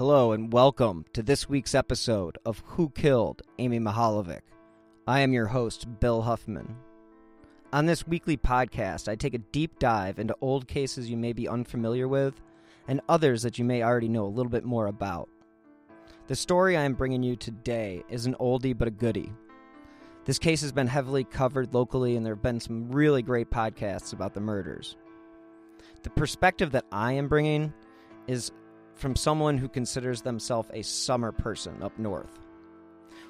Hello and welcome to this week's episode of Who Killed Amy Mihaljevic. I am your host, Bill Huffman. On this weekly podcast, I take a deep dive into old cases you may be unfamiliar with and others that you may already know a little bit more about. The story I am bringing you today is an oldie but a goodie. This case has been heavily covered locally, and there have been some really great podcasts about the murders. The perspective that I am bringing is from someone who considers themselves a summer person up north.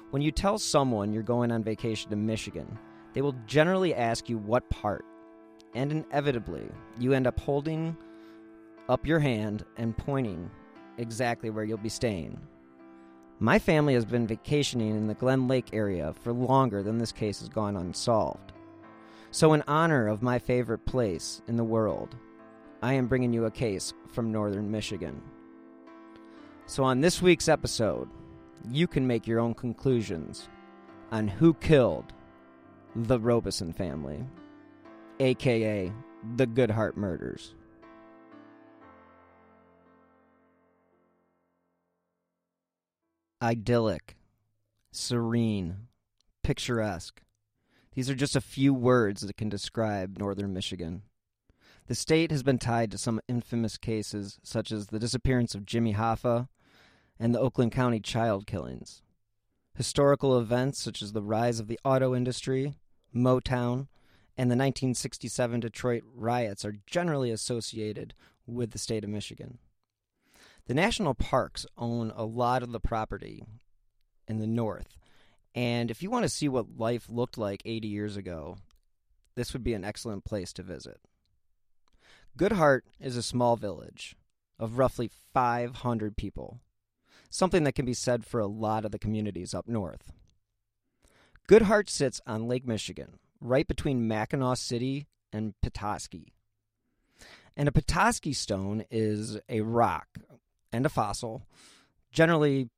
When you tell someone you're going on vacation to Michigan, they will generally ask you what part, and inevitably, you end up holding up your hand and pointing exactly where you'll be staying. My family has been vacationing in the Glen Lake area for longer than this case has gone unsolved. So, in honor of my favorite place in the world, I am bringing you a case from northern Michigan. So, on this week's episode, you can make your own conclusions on who killed the Robison family, aka the Goodhart murders. Idyllic, serene, picturesque. These are just a few words that can describe northern Michigan. The state has been tied to some infamous cases, such as the disappearance of Jimmy Hoffa and the Oakland County child killings. Historical events such as the rise of the auto industry, Motown, and the 1967 Detroit riots are generally associated with the state of Michigan. The national parks own a lot of the property in the north, and if you want to see what life looked like 80 years ago, this would be an excellent place to visit. Goodhart is a small village of roughly 500 people, something that can be said for a lot of the communities up north. Goodhart sits on Lake Michigan, right between Mackinaw City and Petoskey. And a Petoskey stone is a rock and a fossil, generally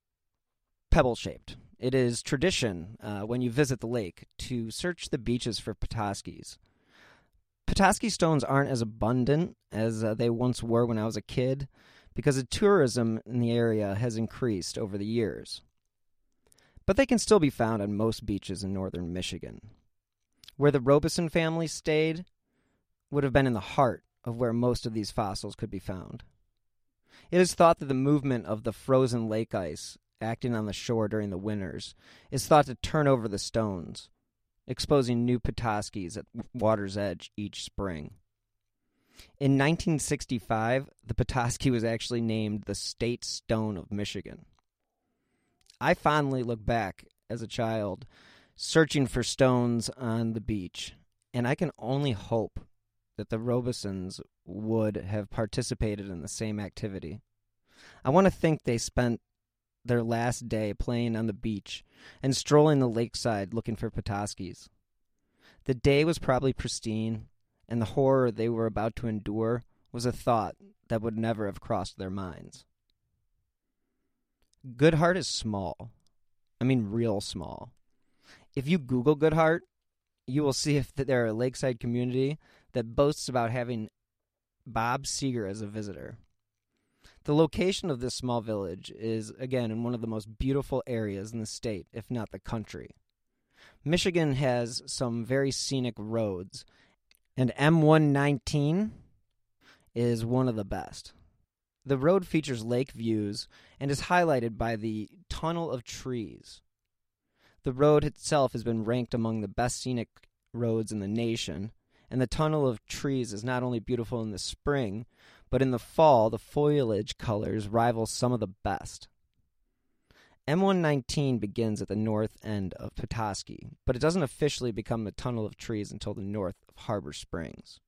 pebble shaped. It is tradition uh, when you visit the lake to search the beaches for Petoskey's. Petoskey stones aren't as abundant as uh, they once were when I was a kid because the tourism in the area has increased over the years. But they can still be found on most beaches in northern Michigan. Where the Robison family stayed would have been in the heart of where most of these fossils could be found. It is thought that the movement of the frozen lake ice acting on the shore during the winters is thought to turn over the stones, exposing new Petoskey's at water's edge each spring. In 1965, the Petoskey was actually named the State Stone of Michigan. I fondly look back as a child searching for stones on the beach, and I can only hope that the Robisons would have participated in the same activity. I want to think they spent their last day playing on the beach and strolling the lakeside looking for Petoskey's. The day was probably pristine, and the horror they were about to endure was a thought that would never have crossed their minds. Goodhart is small. I mean, real small. If you Google Goodhart, you will see if they're a lakeside community that boasts about having Bob Seger as a visitor. The location of this small village is, again, in one of the most beautiful areas in the state, if not the country. Michigan has some very scenic roads, and M119 is one of the best. The road features lake views and is highlighted by the Tunnel of Trees. The road itself has been ranked among the best scenic roads in the nation, and the Tunnel of Trees is not only beautiful in the spring, but in the fall, the foliage colors rival some of the best. M119 begins at the north end of Petoskey, but it doesn't officially become the Tunnel of Trees until the north of Harbor Springs.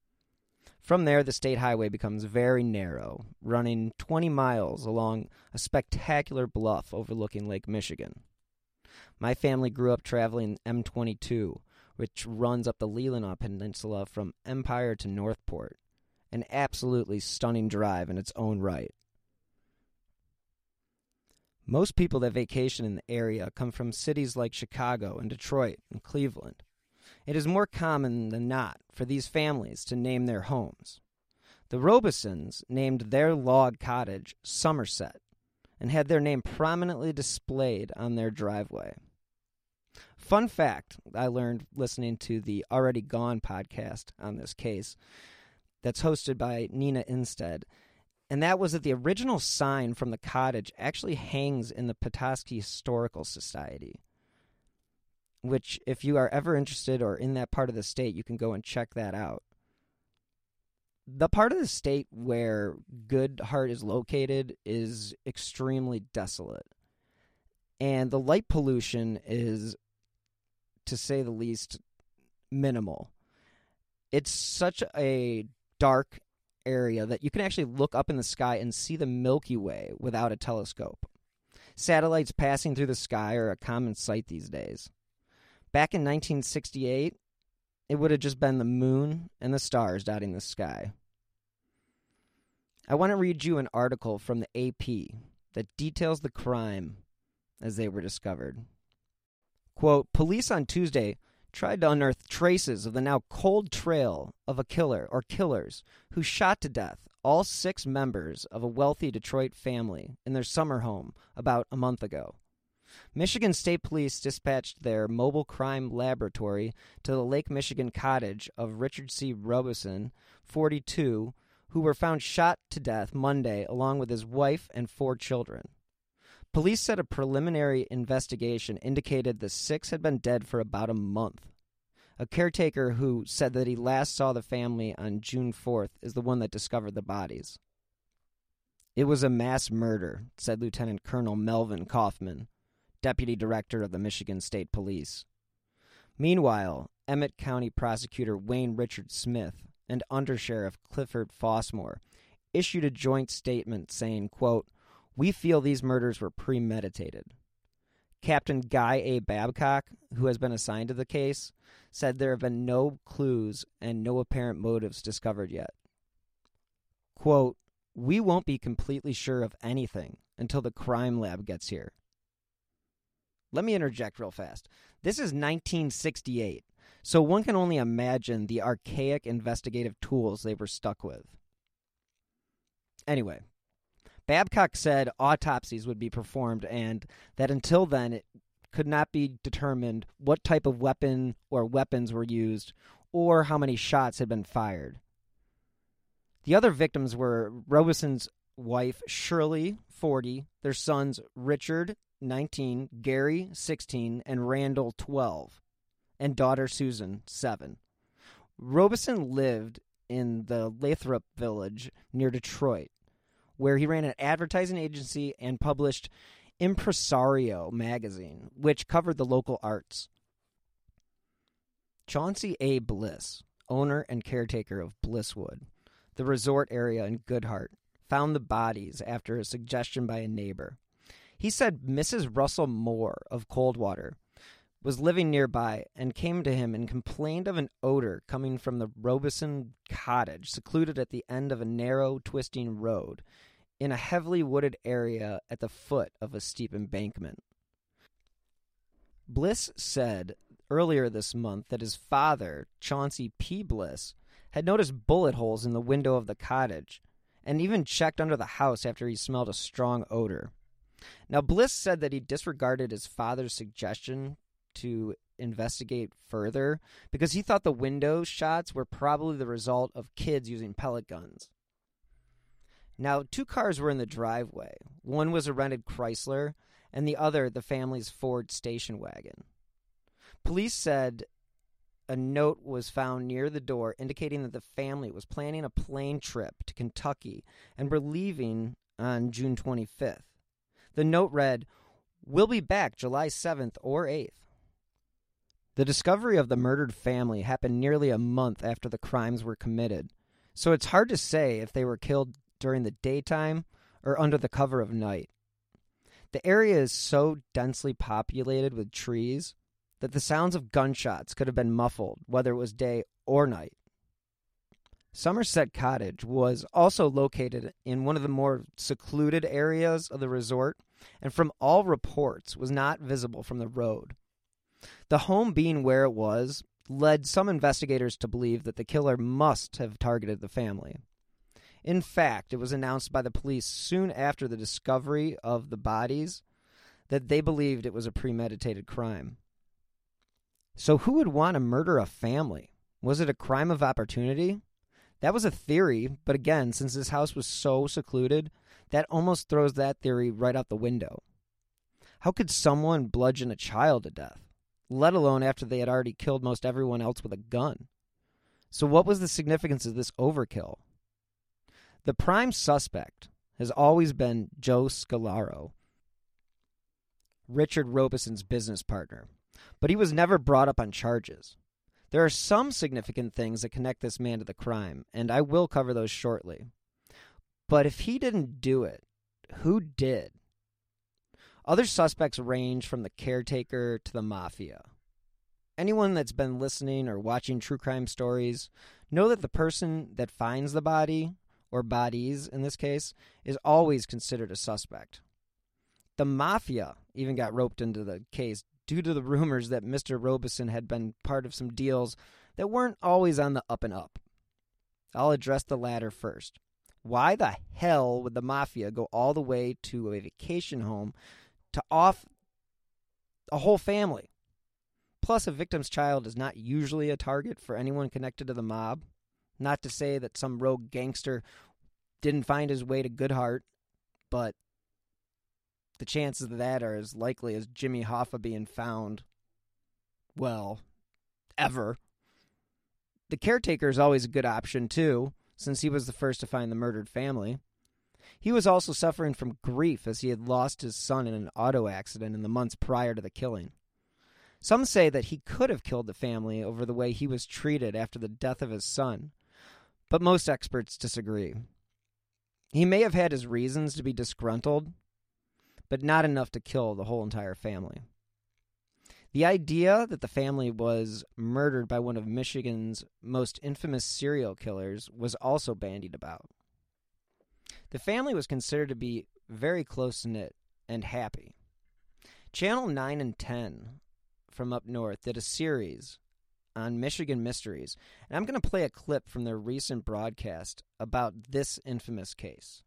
From there, the state highway becomes very narrow, running 20 miles along a spectacular bluff overlooking Lake Michigan. My family grew up traveling M22, which runs up the Leelanau Peninsula from Empire to Northport an absolutely stunning drive in its own right. Most people that vacation in the area come from cities like Chicago and Detroit and Cleveland. It is more common than not for these families to name their homes. The Robisons named their log cottage Somerset, and had their name prominently displayed on their driveway. Fun fact I learned listening to the Already Gone podcast on this case that's hosted by Nina Innsted. And that was that the original sign from the cottage actually hangs in the Petoskey Historical Society. Which, if you are ever interested or in that part of the state, you can go and check that out. The part of the state where Goodhart is located is extremely desolate. And the light pollution is to say the least, minimal. It's such a dark area that you can actually look up in the sky and see the Milky Way without a telescope. Satellites passing through the sky are a common sight these days. Back in 1968, it would have just been the moon and the stars dotting the sky. I want to read you an article from the AP that details the crime as they were discovered. Quote, police on Tuesday tried to unearth traces of the now cold trail of a killer or killers who shot to death all six members of a wealthy Detroit family in their summer home about a month ago. Michigan State Police dispatched their mobile crime laboratory to the Lake Michigan cottage of Richard C. Robison, 42, who were found shot to death Monday along with his wife and four children. Police said a preliminary investigation indicated the six had been dead for about a month. A caretaker who said that he last saw the family on June 4th is the one that discovered the bodies. It was a mass murder, said Lieutenant Colonel Melvin Kaufman, Deputy Director of the Michigan State Police. Meanwhile, Emmet County Prosecutor Wayne Richard Smith and Undersheriff Clifford Fossmore issued a joint statement saying, quote, we feel these murders were premeditated. Captain Guy A. Babcock, who has been assigned to the case, said there have been no clues and no apparent motives discovered yet. Quote, We won't be completely sure of anything until the crime lab gets here. Let me interject real fast. This is 1968, so one can only imagine the archaic investigative tools they were stuck with. Anyway, Babcock said autopsies would be performed and that until then it could not be determined what type of weapon or weapons were used or how many shots had been fired. The other victims were Robison's wife, Shirley, 40, their sons, Richard, 19, Gary, 16, and Randall, 12, and daughter, Susan, 7. Robison lived in the Lathrup village near Detroit where he ran an advertising agency and published Impresario magazine, which covered the local arts. Chauncey A. Bliss, owner and caretaker of Blisswood, the resort area in Goodhart, found the bodies after a suggestion by a neighbor. He said Mrs. Russell Moore of Coldwater was living nearby and came to him and complained of an odor coming from the Robison cottage, secluded at the end of a narrow, twisting road in a heavily wooded area at the foot of a steep embankment. Bliss said earlier this month that his father, Chauncey P. Bliss, had noticed bullet holes in the window of the cottage and even checked under the house after he smelled a strong odor. Now, Bliss said that he disregarded his father's suggestion to investigate further because he thought the window shots were probably the result of kids using pellet guns. Now, two cars were in the driveway. One was a rented Chrysler, and the other the family's Ford station wagon. Police said a note was found near the door indicating that the family was planning a plane trip to Kentucky and were leaving on June 25th. The note read, We'll be back July 7th or 8th. The discovery of the murdered family happened nearly a month after the crimes were committed, so it's hard to say if they were killed during the daytime or under the cover of night. The area is so densely populated with trees that the sounds of gunshots could have been muffled whether it was day or night. Somerset Cottage was also located in one of the more secluded areas of the resort and from all reports was not visible from the road. The home being where it was led some investigators to believe that the killer must have targeted the family. In fact, it was announced by the police soon after the discovery of the bodies that they believed it was a premeditated crime. So, who would want to murder a family? Was it a crime of opportunity? That was a theory, but again, since this house was so secluded, that almost throws that theory right out the window. How could someone bludgeon a child to death, let alone after they had already killed most everyone else with a gun? So, what was the significance of this overkill? The prime suspect has always been Joe Scolaro, Richard Robison's business partner, but he was never brought up on charges. There are some significant things that connect this man to the crime, and I will cover those shortly. But if he didn't do it, who did? Other suspects range from the caretaker to the mafia. Anyone that's been listening or watching true crime stories know that the person that finds the body, or bodies in this case, is always considered a suspect. The mafia even got roped into the case due to the rumors that Mr. Robison had been part of some deals that weren't always on the up and up. I'll address the latter first. Why the hell would the mafia go all the way to a vacation home to off a whole family? Plus, a victim's child is not usually a target for anyone connected to the mob. Not to say that some rogue gangster didn't find his way to Goodhart, but the chances of that are as likely as Jimmy Hoffa being found, well, ever. The caretaker is always a good option, too, since he was the first to find the murdered family. He was also suffering from grief as he had lost his son in an auto accident in the months prior to the killing. Some say that he could have killed the family over the way he was treated after the death of his son, but most experts disagree. He may have had his reasons to be disgruntled, but not enough to kill the whole entire family. The idea that the family was murdered by one of Michigan's most infamous serial killers was also bandied about. The family was considered to be very close knit and happy. Channel 9 and 10 from up north did a series on Michigan mysteries, and I'm going to play a clip from their recent broadcast about this infamous case.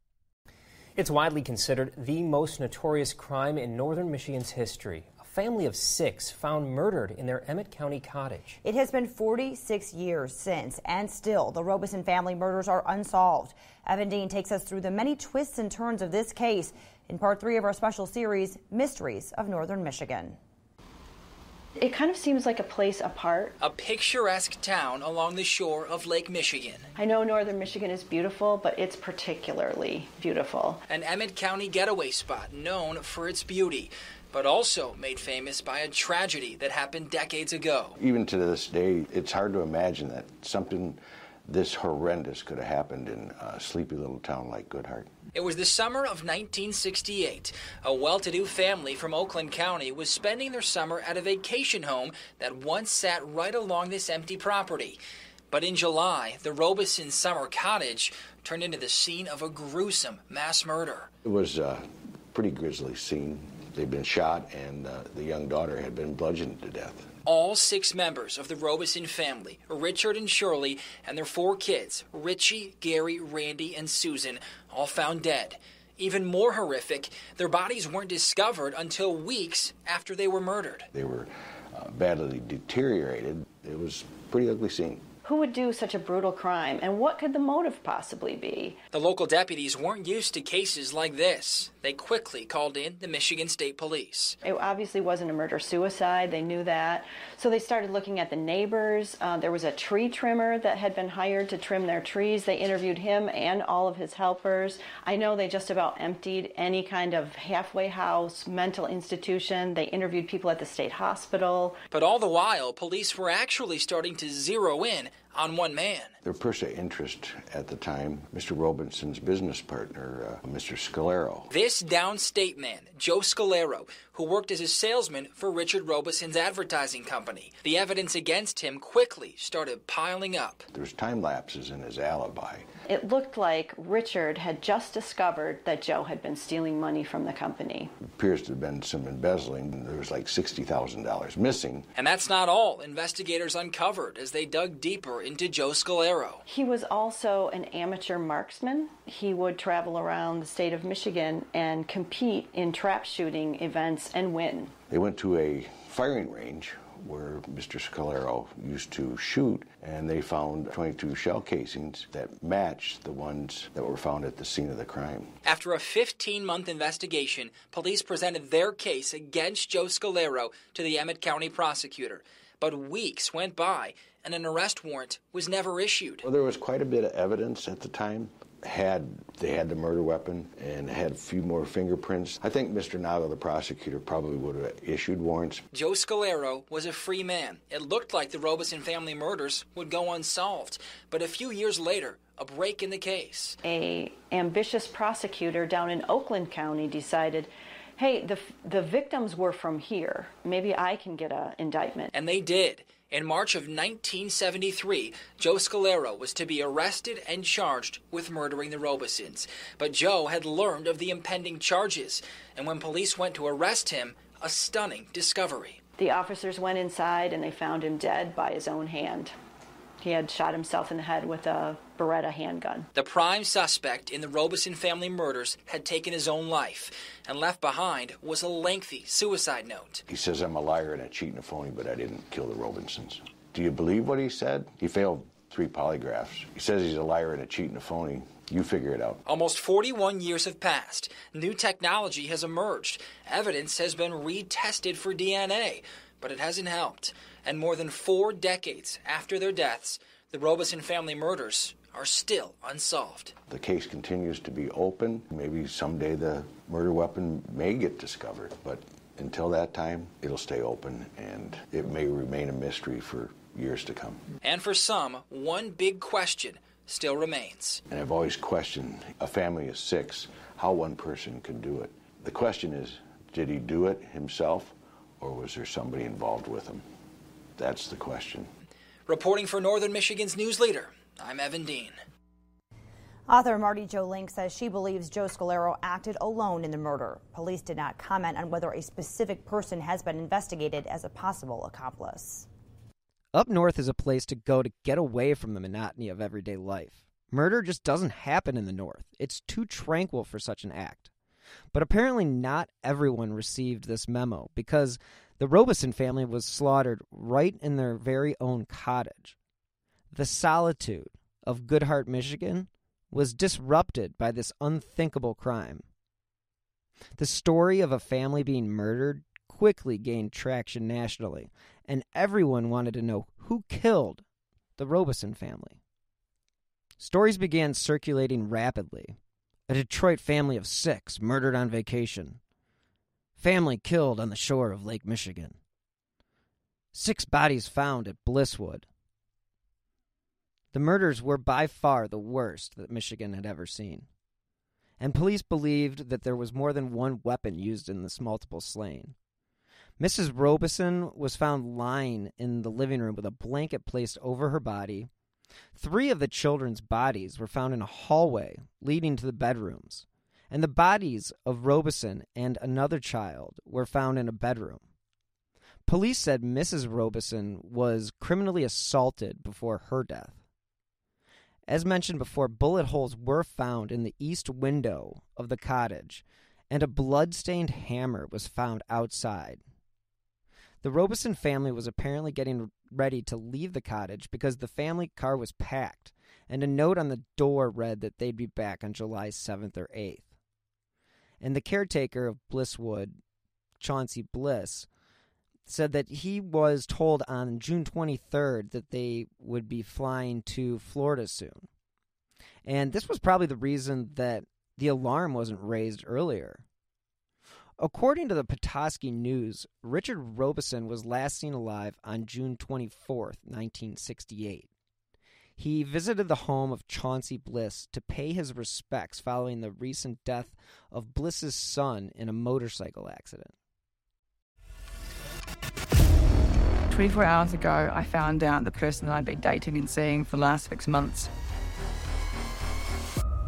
It's widely considered the most notorious crime in northern Michigan's history. A family of six found murdered in their Emmet County cottage. It has been 46 years since, and still, the Robison family murders are unsolved. Evan Dean takes us through the many twists and turns of this case in part three of our special series, Mysteries of Northern Michigan. It kind of seems like a place apart. A picturesque town along the shore of Lake Michigan. I know northern Michigan is beautiful, but it's particularly beautiful. An Emmet County getaway spot known for its beauty, but also made famous by a tragedy that happened decades ago. Even to this day, it's hard to imagine that something this horrendous could have happened in a sleepy little town like Goodhart. It was the summer of 1968. A well to do family from Oakland County was spending their summer at a vacation home that once sat right along this empty property. But in July, the Robison summer cottage turned into the scene of a gruesome mass murder. It was a pretty grisly scene. They'd been shot, and uh, the young daughter had been bludgeoned to death. All six members of the Robison family, Richard and Shirley, and their four kids, Richie, Gary, Randy, and Susan, all found dead. Even more horrific, their bodies weren't discovered until weeks after they were murdered. They were uh, badly deteriorated. It was a pretty ugly scene. Who would do such a brutal crime, and what could the motive possibly be? The local deputies weren't used to cases like this. They quickly called in the Michigan State Police. It obviously wasn't a murder suicide, they knew that. So they started looking at the neighbors. Uh, there was a tree trimmer that had been hired to trim their trees. They interviewed him and all of his helpers. I know they just about emptied any kind of halfway house, mental institution. They interviewed people at the state hospital. But all the while, police were actually starting to zero in on one man. Their person of interest at the time, Mr. Robinson's business partner, uh, Mr. Scolaro. This this downstate man, Joe Scolaro, who worked as a salesman for Richard Robison's advertising company. The evidence against him quickly started piling up. There's time lapses in his alibi. It looked like Richard had just discovered that Joe had been stealing money from the company. It appears to have been some embezzling. There was like $60,000 missing. And that's not all investigators uncovered as they dug deeper into Joe Scolaro. He was also an amateur marksman. He would travel around the state of Michigan and compete in trap shooting events and win. They went to a firing range where Mr. Scolaro used to shoot, and they found 22 shell casings that matched the ones that were found at the scene of the crime. After a 15 month investigation, police presented their case against Joe Scolaro to the Emmet County prosecutor. But weeks went by, and an arrest warrant was never issued. Well, there was quite a bit of evidence at the time. Had they had the murder weapon and had a few more fingerprints, I think Mr. Nago, the prosecutor, probably would have issued warrants. Joe Scolaro was a free man. It looked like the Robison family murders would go unsolved. But a few years later, a break in the case. A ambitious prosecutor down in Oakland County decided, hey, the, the victims were from here. Maybe I can get an indictment. And they did. In March of 1973, Joe Scolaro was to be arrested and charged with murdering the Robisons. But Joe had learned of the impending charges, and when police went to arrest him, a stunning discovery. The officers went inside and they found him dead by his own hand. He had shot himself in the head with a Beretta handgun. The prime suspect in the Robison family murders had taken his own life, and left behind was a lengthy suicide note. He says, I'm a liar and a cheat and a phony, but I didn't kill the Robinsons. Do you believe what he said? He failed three polygraphs. He says he's a liar and a cheat and a phony. You figure it out. Almost 41 years have passed. New technology has emerged. Evidence has been retested for DNA, but it hasn't helped. And more than four decades after their deaths, the Robison family murders are still unsolved. The case continues to be open. Maybe someday the murder weapon may get discovered, but until that time, it'll stay open and it may remain a mystery for years to come. And for some, one big question still remains. And I've always questioned a family of six, how one person could do it. The question is, did he do it himself or was there somebody involved with him? That's the question. Reporting for Northern Michigan's News Leader, I'm Evan Dean. Author Mardi Jo Link says she believes Joe Scolaro acted alone in the murder. Police did not comment on whether a specific person has been investigated as a possible accomplice. Up north is a place to go to get away from the monotony of everyday life. Murder just doesn't happen in the north. It's too tranquil for such an act. But apparently, not everyone received this memo because the Robison family was slaughtered right in their very own cottage. The solitude of Goodhart, Michigan was disrupted by this unthinkable crime. The story of a family being murdered quickly gained traction nationally, and everyone wanted to know who killed the Robison family. Stories began circulating rapidly. A Detroit family of six murdered on vacation. Family killed on the shore of Lake Michigan. Six bodies found at Blisswood. The murders were by far the worst that Michigan had ever seen. And police believed that there was more than one weapon used in this multiple slaying. Mrs. Robison was found lying in the living room with a blanket placed over her body. Three of the children's bodies were found in a hallway leading to the bedrooms, and the bodies of Robison and another child were found in a bedroom. Police said Mrs. Robison was criminally assaulted before her death. As mentioned before, bullet holes were found in the east window of the cottage, and a blood-stained hammer was found outside. The Robison family was apparently getting ready to leave the cottage because the family car was packed, and a note on the door read that they'd be back on July 7th or 8th. And the caretaker of Blisswood, Chauncey Bliss, said that he was told on June 23rd that they would be flying to Florida soon. And this was probably the reason that the alarm wasn't raised earlier. According to the Petoskey News, Richard Robison was last seen alive on June 24th, 1968. He visited the home of Chauncey Bliss to pay his respects following the recent death of Bliss's son in a motorcycle accident. 24 hours ago, I found out the person that I'd been dating and seeing for the last six months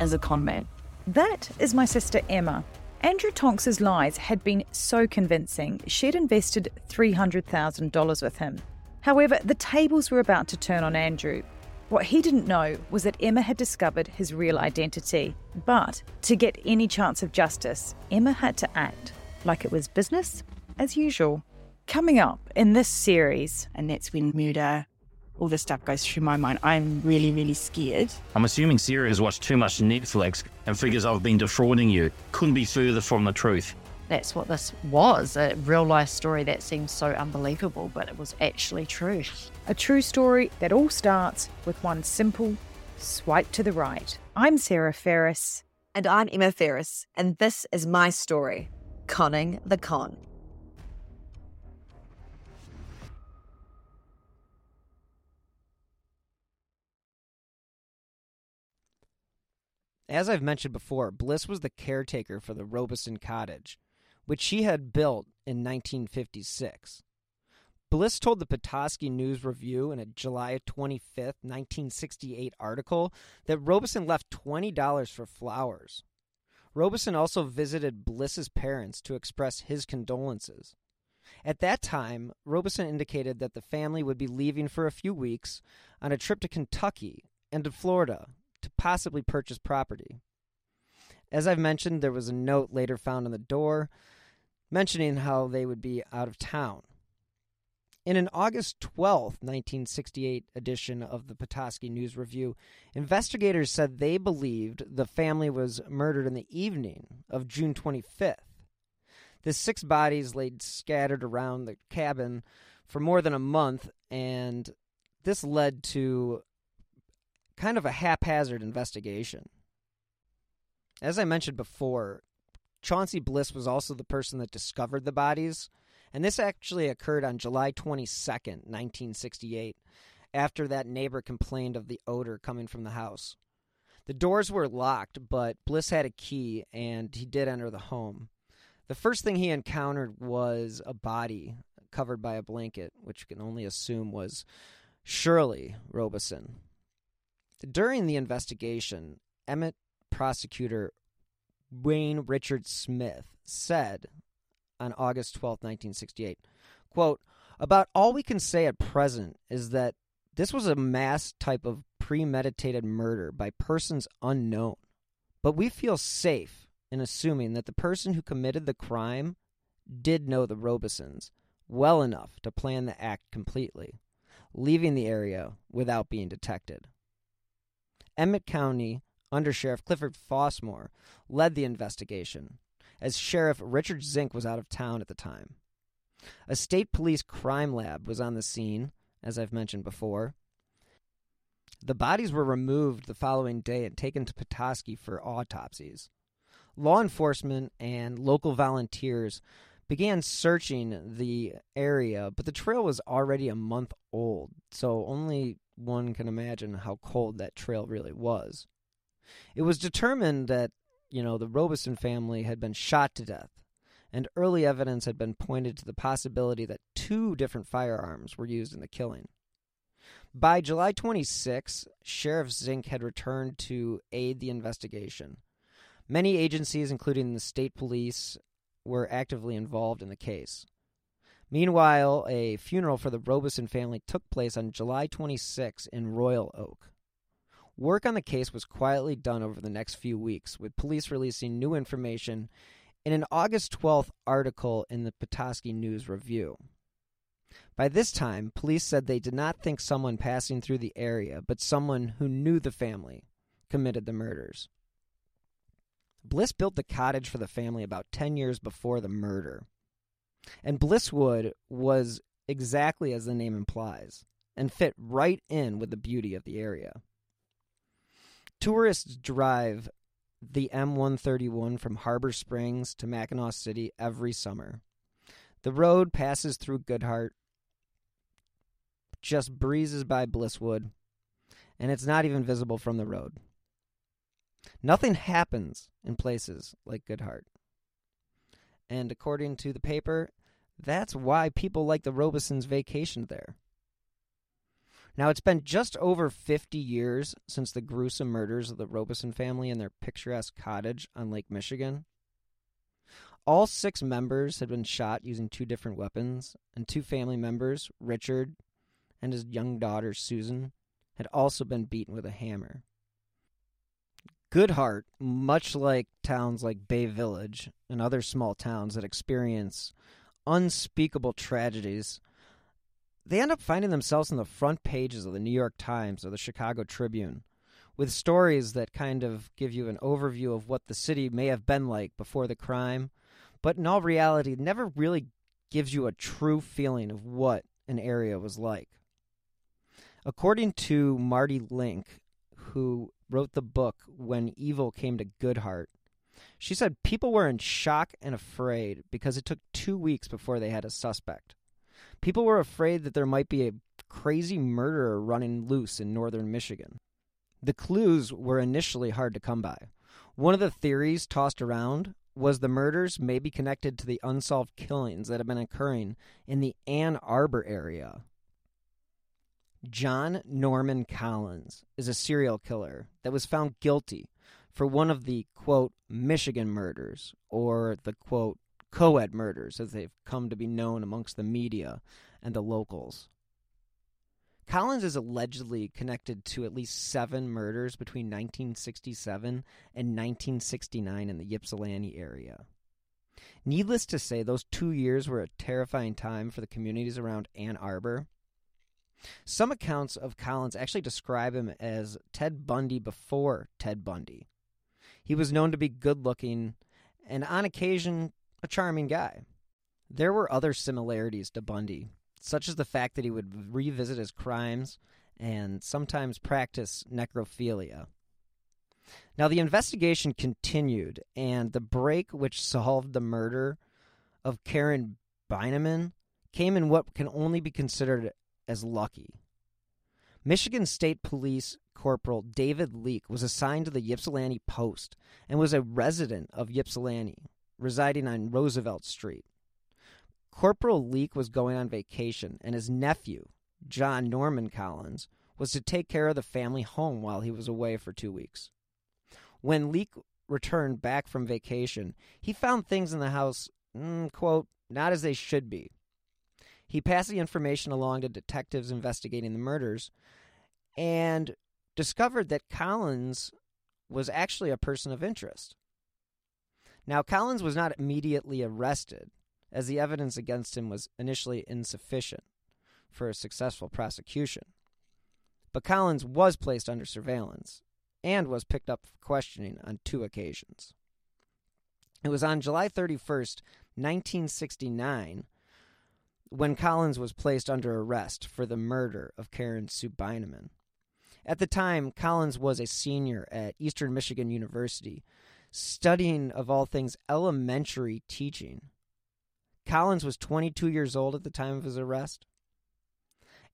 is a con man. That is my sister Emma. Andrew Tonks's lies had been so convincing, she'd invested $300,000 with him. However, the tables were about to turn on Andrew. What he didn't know was that Emma had discovered his real identity. But to get any chance of justice, Emma had to act like it was business as usual. Coming up in this series, and that's when murder all this stuff goes through my mind. I'm really, really scared. I'm assuming Sarah has watched too much Netflix and figures I've been defrauding you. Couldn't be further from the truth. That's what this was a real life story that seems so unbelievable, but it was actually true. A true story that all starts with one simple swipe to the right. I'm Sarah Ferris. And I'm Emma Ferris, and this is my story Conning the Con. As I've mentioned before, Bliss was the caretaker for the Robison cottage, which she had built in 1956. Bliss told the Petoskey News Review in a July 25, 1968 article that Robison left $20 for flowers. Robison also visited Bliss's parents to express his condolences. At that time, Robison indicated that the family would be leaving for a few weeks on a trip to Kentucky and to Florida to possibly purchase property. As I've mentioned, there was a note later found on the door mentioning how they would be out of town. In an August 12, 1968 edition of the Petoskey News Review, investigators said they believed the family was murdered in the evening of June 25th. The six bodies laid scattered around the cabin for more than a month, and this led to kind of a haphazard investigation. As I mentioned before, Chauncey Bliss was also the person that discovered the bodies, and this actually occurred on July 22nd, 1968, after that neighbor complained of the odor coming from the house. The doors were locked, but Bliss had a key and he did enter the home. The first thing he encountered was a body covered by a blanket, which you can only assume was Shirley Robison. During the investigation, Emmet prosecutor Wayne Richard Smith said on August 12, 1968, quote, about all we can say at present is that this was a mass type of premeditated murder by persons unknown. But we feel safe in assuming that the person who committed the crime did know the Robisons well enough to plan the act completely, leaving the area without being detected. Emmet County Under Sheriff Clifford Fossmore led the investigation, as Sheriff Richard Zink was out of town at the time. A state police crime lab was on the scene, as I've mentioned before. The bodies were removed the following day and taken to Petoskey for autopsies. Law enforcement and local volunteers began searching the area, but the trail was already a month old, so only one can imagine how cold that trail really was. It was determined that, you know, the Robison family had been shot to death, and early evidence had been pointed to the possibility that two different firearms were used in the killing. By July 26, Sheriff Zink had returned to aid the investigation. Many agencies, including the state police, were actively involved in the case. Meanwhile, a funeral for the Robison family took place on July 26 in Royal Oak. Work on the case was quietly done over the next few weeks, with police releasing new information in an August 12th article in the Petoskey News Review. By this time, police said they did not think someone passing through the area, but someone who knew the family, committed the murders. Bliss built the cottage for the family about 10 years before the murder. And Blisswood was exactly as the name implies and fit right in with the beauty of the area. Tourists drive the M131 from Harbor Springs to Mackinaw City every summer. The road passes through Goodhart, just breezes by Blisswood, and it's not even visible from the road. Nothing happens in places like Goodhart. And according to the paper, that's why people like the Robisons vacationed there. Now, it's been just over 50 years since the gruesome murders of the Robison family in their picturesque cottage on Lake Michigan. All six members had been shot using two different weapons, and two family members, Richard and his young daughter, Susan, had also been beaten with a hammer. Goodhart, much like towns like Bay Village and other small towns that experience unspeakable tragedies, they end up finding themselves on the front pages of the New York Times or the Chicago Tribune with stories that kind of give you an overview of what the city may have been like before the crime, but in all reality, never really gives you a true feeling of what an area was like. According to Mardi Link, who wrote the book When Evil Came to Goodhart, she said people were in shock and afraid because it took two weeks before they had a suspect. People were afraid that there might be a crazy murderer running loose in northern Michigan. The clues were initially hard to come by. One of the theories tossed around was the murders may be connected to the unsolved killings that have been occurring in the Ann Arbor area. John Norman Collins is a serial killer that was found guilty for one of the quote Michigan murders or the quote co-ed murders as they've come to be known amongst the media and the locals. Collins is allegedly connected to at least seven murders between 1967 and 1969 in the Ypsilanti area. Needless to say, those two years were a terrifying time for the communities around Ann Arbor. Some accounts of Collins actually describe him as Ted Bundy before Ted Bundy. He was known to be good looking and, on occasion, a charming guy. There were other similarities to Bundy, such as the fact that he would revisit his crimes and sometimes practice necrophilia. Now, the investigation continued, and the break which solved the murder of Karen Beineman came in what can only be considered as lucky. Michigan State Police Corporal David Leake was assigned to the Ypsilanti Post and was a resident of Ypsilanti, residing on Roosevelt Street. Corporal Leake was going on vacation, and his nephew, John Norman Collins, was to take care of the family home while he was away for two weeks. When Leake returned back from vacation, he found things in the house, mm, quote, not as they should be. He passed the information along to detectives investigating the murders and discovered that Collins was actually a person of interest. Now, Collins was not immediately arrested, as the evidence against him was initially insufficient for a successful prosecution. But Collins was placed under surveillance and was picked up for questioning on two occasions. It was on July 31st, 1969, when Collins was placed under arrest for the murder of Karen Sue Beineman. At the time, Collins was a senior at Eastern Michigan University, studying, of all things, elementary teaching. Collins was 22 years old at the time of his arrest.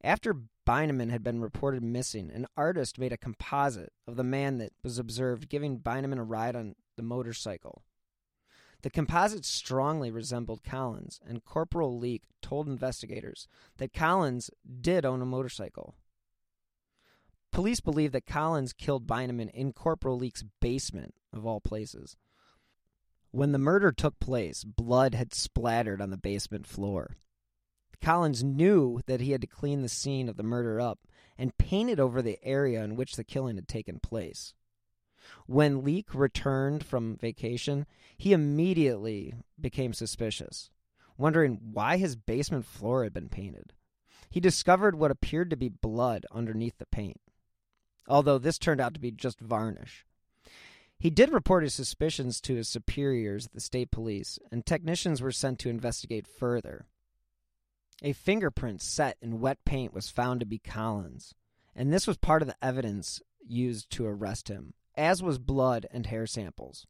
After Beineman had been reported missing, an artist made a composite of the man that was observed giving Beineman a ride on the motorcycle. The composite strongly resembled Collins, and Corporal Leake told investigators that Collins did own a motorcycle. Police believe that Collins killed Beineman in Corporal Leake's basement, of all places. When the murder took place, blood had splattered on the basement floor. Collins knew that he had to clean the scene of the murder up and paint it over the area in which the killing had taken place. When Leake returned from vacation, he immediately became suspicious, wondering why his basement floor had been painted. He discovered what appeared to be blood underneath the paint, although this turned out to be just varnish. He did report his suspicions to his superiors the state police, and technicians were sent to investigate further. A fingerprint set in wet paint was found to be Collins, and this was part of the evidence used to arrest him as was blood and hair samples.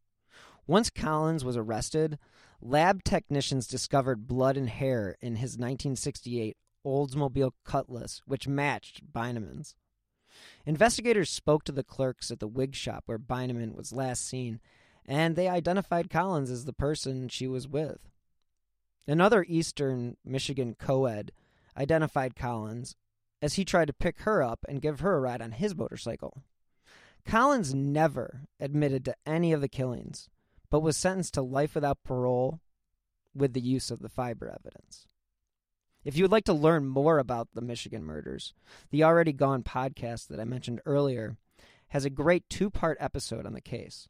Once Collins was arrested, lab technicians discovered blood and hair in his 1968 Oldsmobile Cutlass, which matched Beineman's. Investigators spoke to the clerks at the wig shop where Beineman was last seen, and they identified Collins as the person she was with. Another Eastern Michigan co ed identified Collins as he tried to pick her up and give her a ride on his motorcycle. Collins never admitted to any of the killings, but was sentenced to life without parole with the use of the fiber evidence. If you would like to learn more about the Michigan murders, the Already Gone podcast that I mentioned earlier has a great two part episode on the case.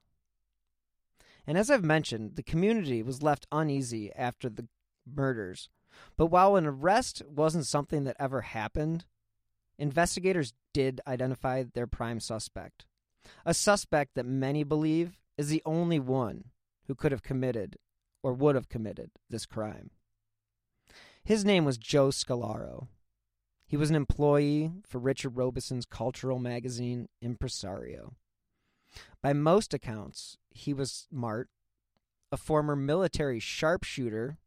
And as I've mentioned, the community was left uneasy after the murders. But while an arrest wasn't something that ever happened, investigators did identify their prime suspect. A suspect that many believe is the only one who could have committed or would have committed this crime. His name was Joe Scolaro. He was an employee for Richard Robison's cultural magazine, Impresario. By most accounts, he was smart, a former military sharpshooter,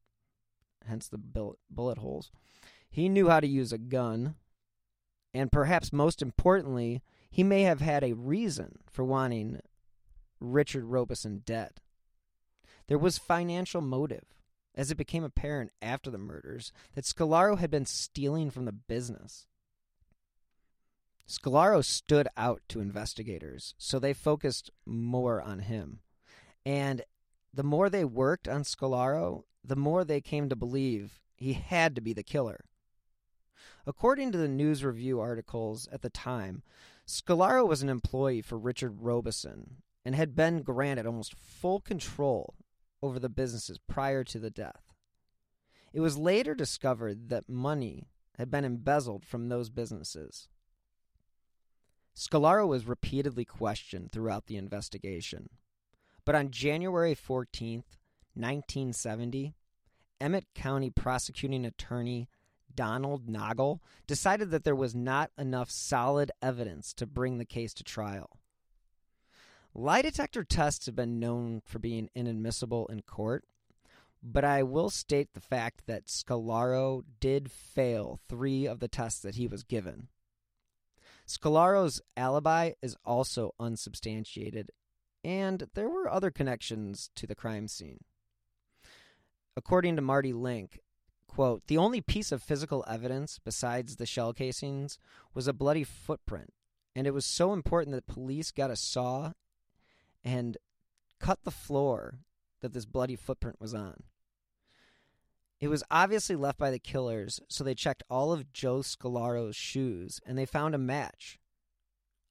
hence the bullet holes. He knew how to use a gun, and perhaps most importantly, he may have had a reason for wanting Richard Robison dead. There was financial motive as it became apparent after the murders that Scolaro had been stealing from the business. Scolaro stood out to investigators, so they focused more on him. And the more they worked on Scolaro, the more they came to believe he had to be the killer. According to the news review articles at the time, Scolaro was an employee for Richard Robison and had been granted almost full control over the businesses prior to the death. It was later discovered that money had been embezzled from those businesses. Scolaro was repeatedly questioned throughout the investigation. But on January 14th, 1970, Emmet County prosecuting attorney Donald Nagel decided that there was not enough solid evidence to bring the case to trial. Lie detector tests have been known for being inadmissible in court, but I will state the fact that Scolaro did fail three of the tests that he was given. Scolaro's alibi is also unsubstantiated, and there were other connections to the crime scene. According to Mardi Link, quote, the only piece of physical evidence besides the shell casings was a bloody footprint, and it was so important that police got a saw and cut the floor that this bloody footprint was on. It was obviously left by the killers, so they checked all of Joe Scolaro's shoes and they found a match.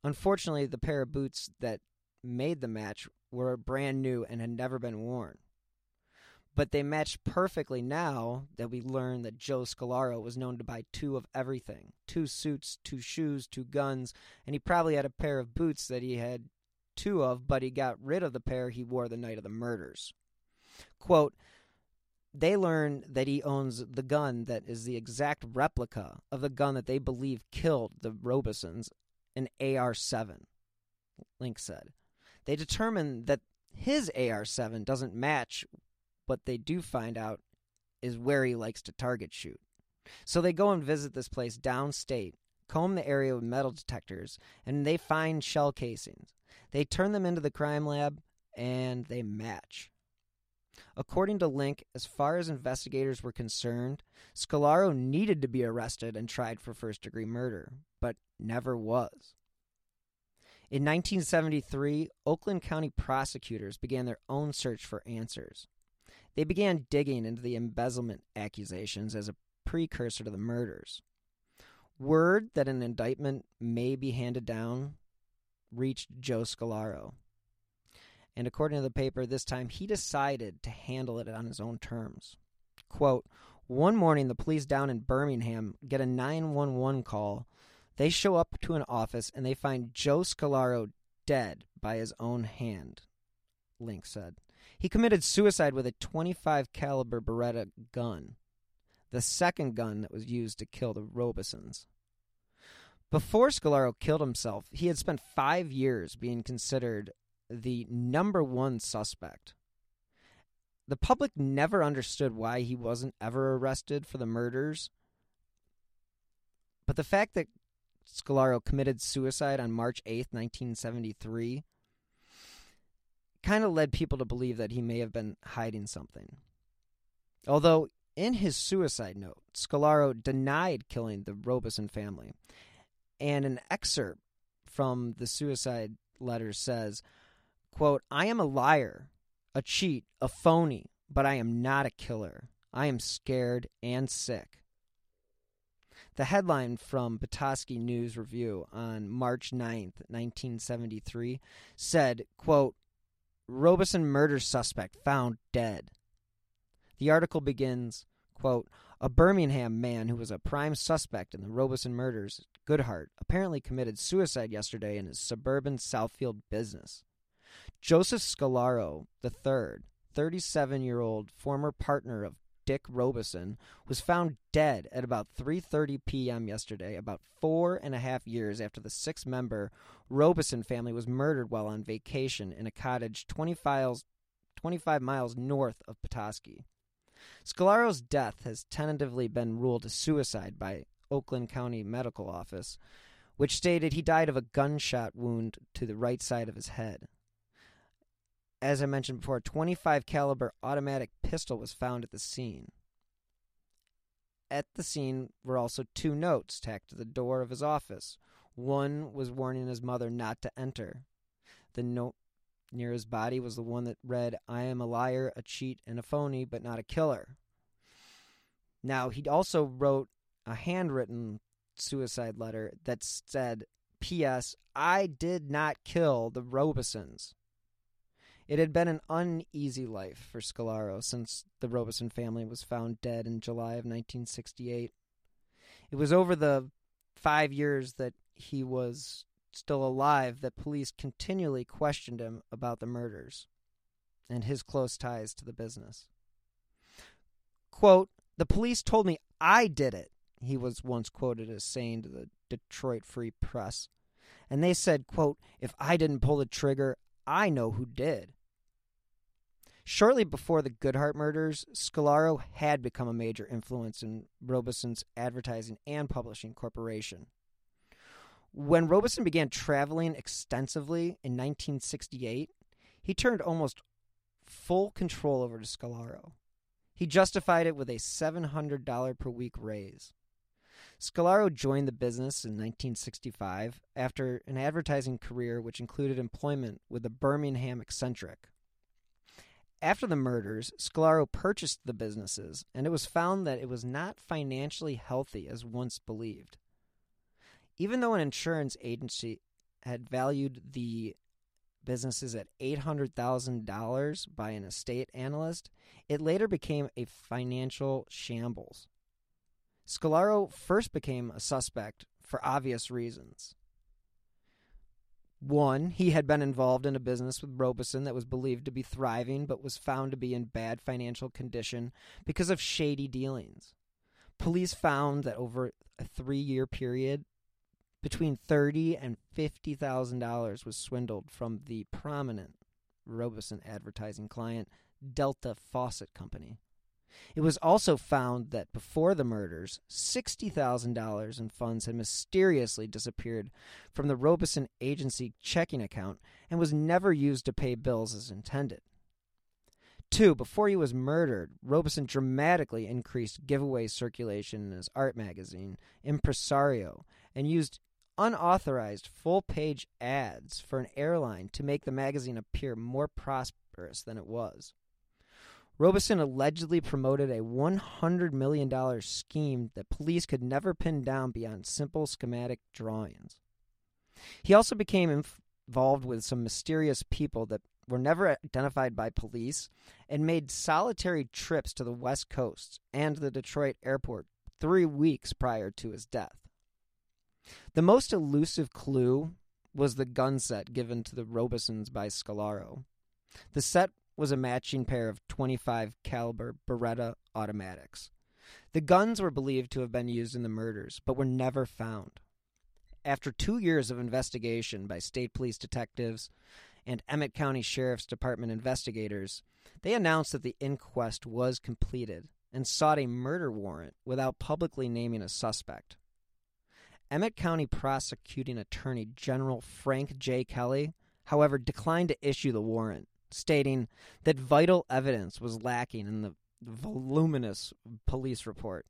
Unfortunately, the pair of boots that made the match were brand new and had never been worn. But they matched perfectly now that we learn that Joe Scolaro was known to buy two of everything two suits, two shoes, two guns, and he probably had a pair of boots that he had two of, but he got rid of the pair he wore the night of the murders. Quote, they learn that he owns the gun that is the exact replica of the gun that they believe killed the Robisons, an AR 7, Link said. They determine that his AR 7 doesn't match what they do find out is where he likes to target shoot. So they go and visit this place downstate, comb the area with metal detectors, and they find shell casings. They turn them into the crime lab and they match. According to Link, as far as investigators were concerned, Scolaro needed to be arrested and tried for first degree murder, but never was. In 1973, Oakland County prosecutors began their own search for answers. They began digging into the embezzlement accusations as a precursor to the murders. Word that an indictment may be handed down reached Joe Scolaro. And according to the paper, this time he decided to handle it on his own terms. Quote, one morning, the police down in Birmingham get a 911 call. They show up to an office and they find Joe Scolaro dead by his own hand, Link said. He committed suicide with a 25 caliber Beretta gun, the second gun that was used to kill the Robisons. Before Scolaro killed himself, he had spent five years being considered the number one suspect. The public never understood why he wasn't ever arrested for the murders. But the fact that Scolaro committed suicide on March 8th, 1973, kind of led people to believe that he may have been hiding something. Although, in his suicide note, Scolaro denied killing the Robison family, and an excerpt from the suicide letter says, quote, I am a liar, a cheat, a phony, but I am not a killer. I am scared and sick. The headline from Petoskey News Review on March 9th, 1973 said, quote, Robison murder suspect found dead. The article begins, quote, a Birmingham man who was a prime suspect in the Robison murders, Good Hart, apparently committed suicide yesterday in his suburban Southfield business. Joseph Scolaro III, 37 year old former partner of Dick Robison, was found dead at about 3:30 p.m. yesterday, about four and a half years after the six-member Robison family was murdered while on vacation in a cottage 25 25 miles north of Petoskey. Scolaro's death has tentatively been ruled a suicide by Oakland County Medical Office, which stated he died of a gunshot wound to the right side of his head. As I mentioned before, a 25 caliber automatic pistol was found at the scene. At the scene were also two notes tacked to the door of his office. One was warning his mother not to enter. The note near his body was the one that read, I am a liar, a cheat, and a phony, but not a killer. Now, he also wrote a handwritten suicide letter that said, P.S. I did not kill the Robisons. It had been an uneasy life for Scolaro since the Robison family was found dead in July of 1968. It was over the five years that he was still alive that police continually questioned him about the murders and his close ties to the business. Quote, The police told me I did it, he was once quoted as saying to the Detroit Free Press. And they said, quote, If I didn't pull the trigger, I know who did. Shortly before the Good Hart murders, Scolaro had become a major influence in Robison's advertising and publishing corporation. When Robison began traveling extensively in 1968, he turned almost full control over to Scolaro. He justified it with a $700 per week raise. Scolaro joined the business in 1965 after an advertising career which included employment with the Birmingham eccentric. After the murders, Scolaro purchased the businesses, and it was found that it was not financially healthy as once believed. Even though an insurance agency had valued the businesses at $800,000 by an estate analyst, it later became a financial shambles. Scolaro first became a suspect for obvious reasons. One, he had been involved in a business with Robison that was believed to be thriving but was found to be in bad financial condition because of shady dealings. Police found that over a three year period, between thirty and fifty thousand dollars was swindled from the prominent Robison advertising client, Delta Faucet Company. It was also found that before the murders, $60,000 in funds had mysteriously disappeared from the Robison agency checking account and was never used to pay bills as intended. Two, before he was murdered, Robison dramatically increased giveaway circulation in his art magazine, Impresario, and used unauthorized full page ads for an airline to make the magazine appear more prosperous than it was. Robison allegedly promoted a $100 million scheme that police could never pin down beyond simple schematic drawings. He also became involved with some mysterious people that were never identified by police and made solitary trips to the West Coast and the Detroit airport three weeks prior to his death. The most elusive clue was the gun set given to the Robisons by Scolaro. The set was a matching pair of 25 caliber Beretta automatics. The guns were believed to have been used in the murders, but were never found. After two years of investigation by state police detectives and Emmet County Sheriff's Department investigators, they announced that the inquest was completed and sought a murder warrant without publicly naming a suspect. Emmet County Prosecuting Attorney General Frank J. Kelly, however, declined to issue the warrant, stating that vital evidence was lacking in the voluminous police report.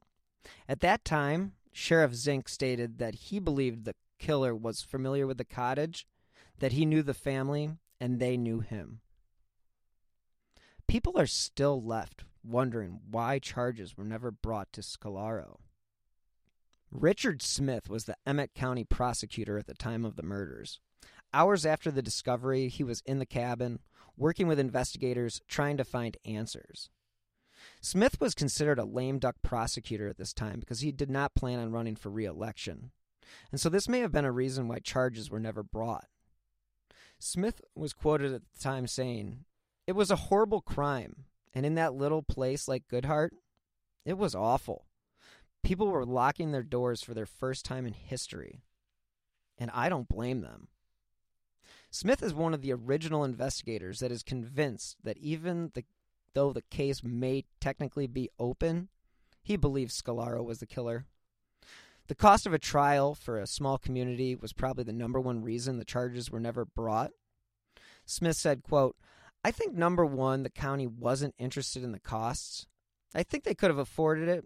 At that time, Sheriff Zink stated that he believed the killer was familiar with the cottage, that he knew the family, and they knew him. People are still left wondering why charges were never brought to Scolaro. Richard Smith was the Emmet County prosecutor at the time of the murders. Hours after the discovery, he was in the cabin, working with investigators, trying to find answers. Smith was considered a lame duck prosecutor at this time because he did not plan on running for re election. And so this may have been a reason why charges were never brought. Smith was quoted at the time saying, It was a horrible crime, and in that little place like Good Hart, it was awful. People were locking their doors for their first time in history. And I don't blame them. Smith is one of the original investigators that is convinced that even the, though the case may technically be open, he believes Scolaro was the killer. The cost of a trial for a small community was probably the number one reason the charges were never brought. Smith said, quote, I think number one, the county wasn't interested in the costs. I think they could have afforded it,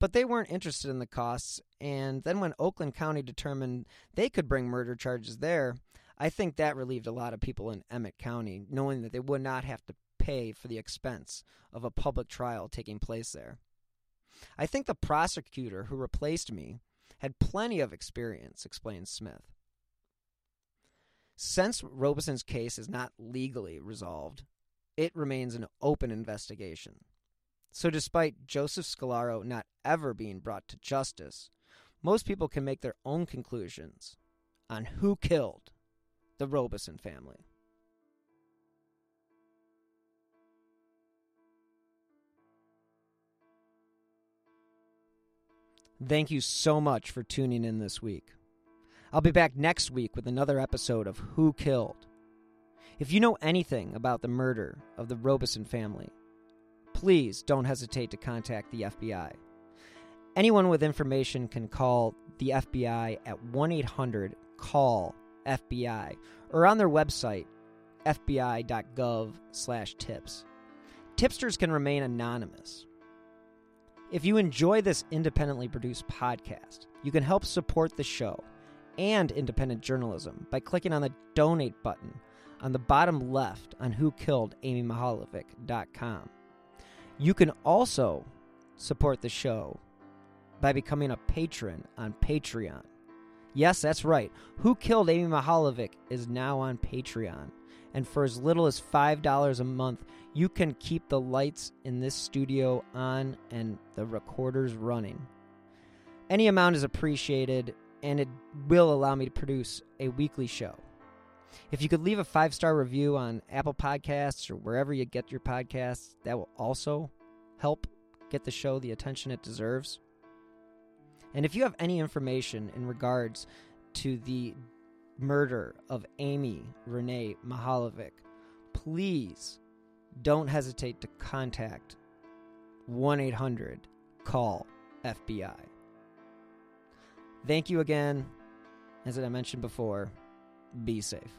but they weren't interested in the costs. And then when Oakland County determined they could bring murder charges there, I think that relieved a lot of people in Emmet County, knowing that they would not have to pay for the expense of a public trial taking place there. I think the prosecutor who replaced me had plenty of experience, explains Smith. Since Robison's case is not legally resolved, it remains an open investigation. So, despite Joseph Scolaro not ever being brought to justice, most people can make their own conclusions on who killed the Robison family. Thank you so much for tuning in this week. I'll be back next week with another episode of Who Killed. If you know anything about the murder of the Robison family, please don't hesitate to contact the FBI. Anyone with information can call the FBI at 1 800 CALL FBI or on their website fbi.gov/tips. Tipsters can remain anonymous. If you enjoy this independently produced podcast, you can help support the show and independent journalism by clicking on the donate button on the bottom left on whokilledamymihaljevic.com. You can also support the show by becoming a patron on Patreon. Yes, that's right. Who Killed Amy Mihaljevic is now on Patreon. And for as little as $5 a month, you can keep the lights in this studio on and the recorders running. Any amount is appreciated, and it will allow me to produce a weekly show. If you could leave a five star review on Apple Podcasts or wherever you get your podcasts, that will also help get the show the attention it deserves. And if you have any information in regards to the murder of Amy Renee Mihaljevic, please don't hesitate to contact 1 800 CALL FBI. Thank you again. As I mentioned before, be safe.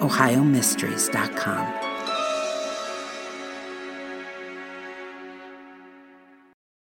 OhioMysteries.com.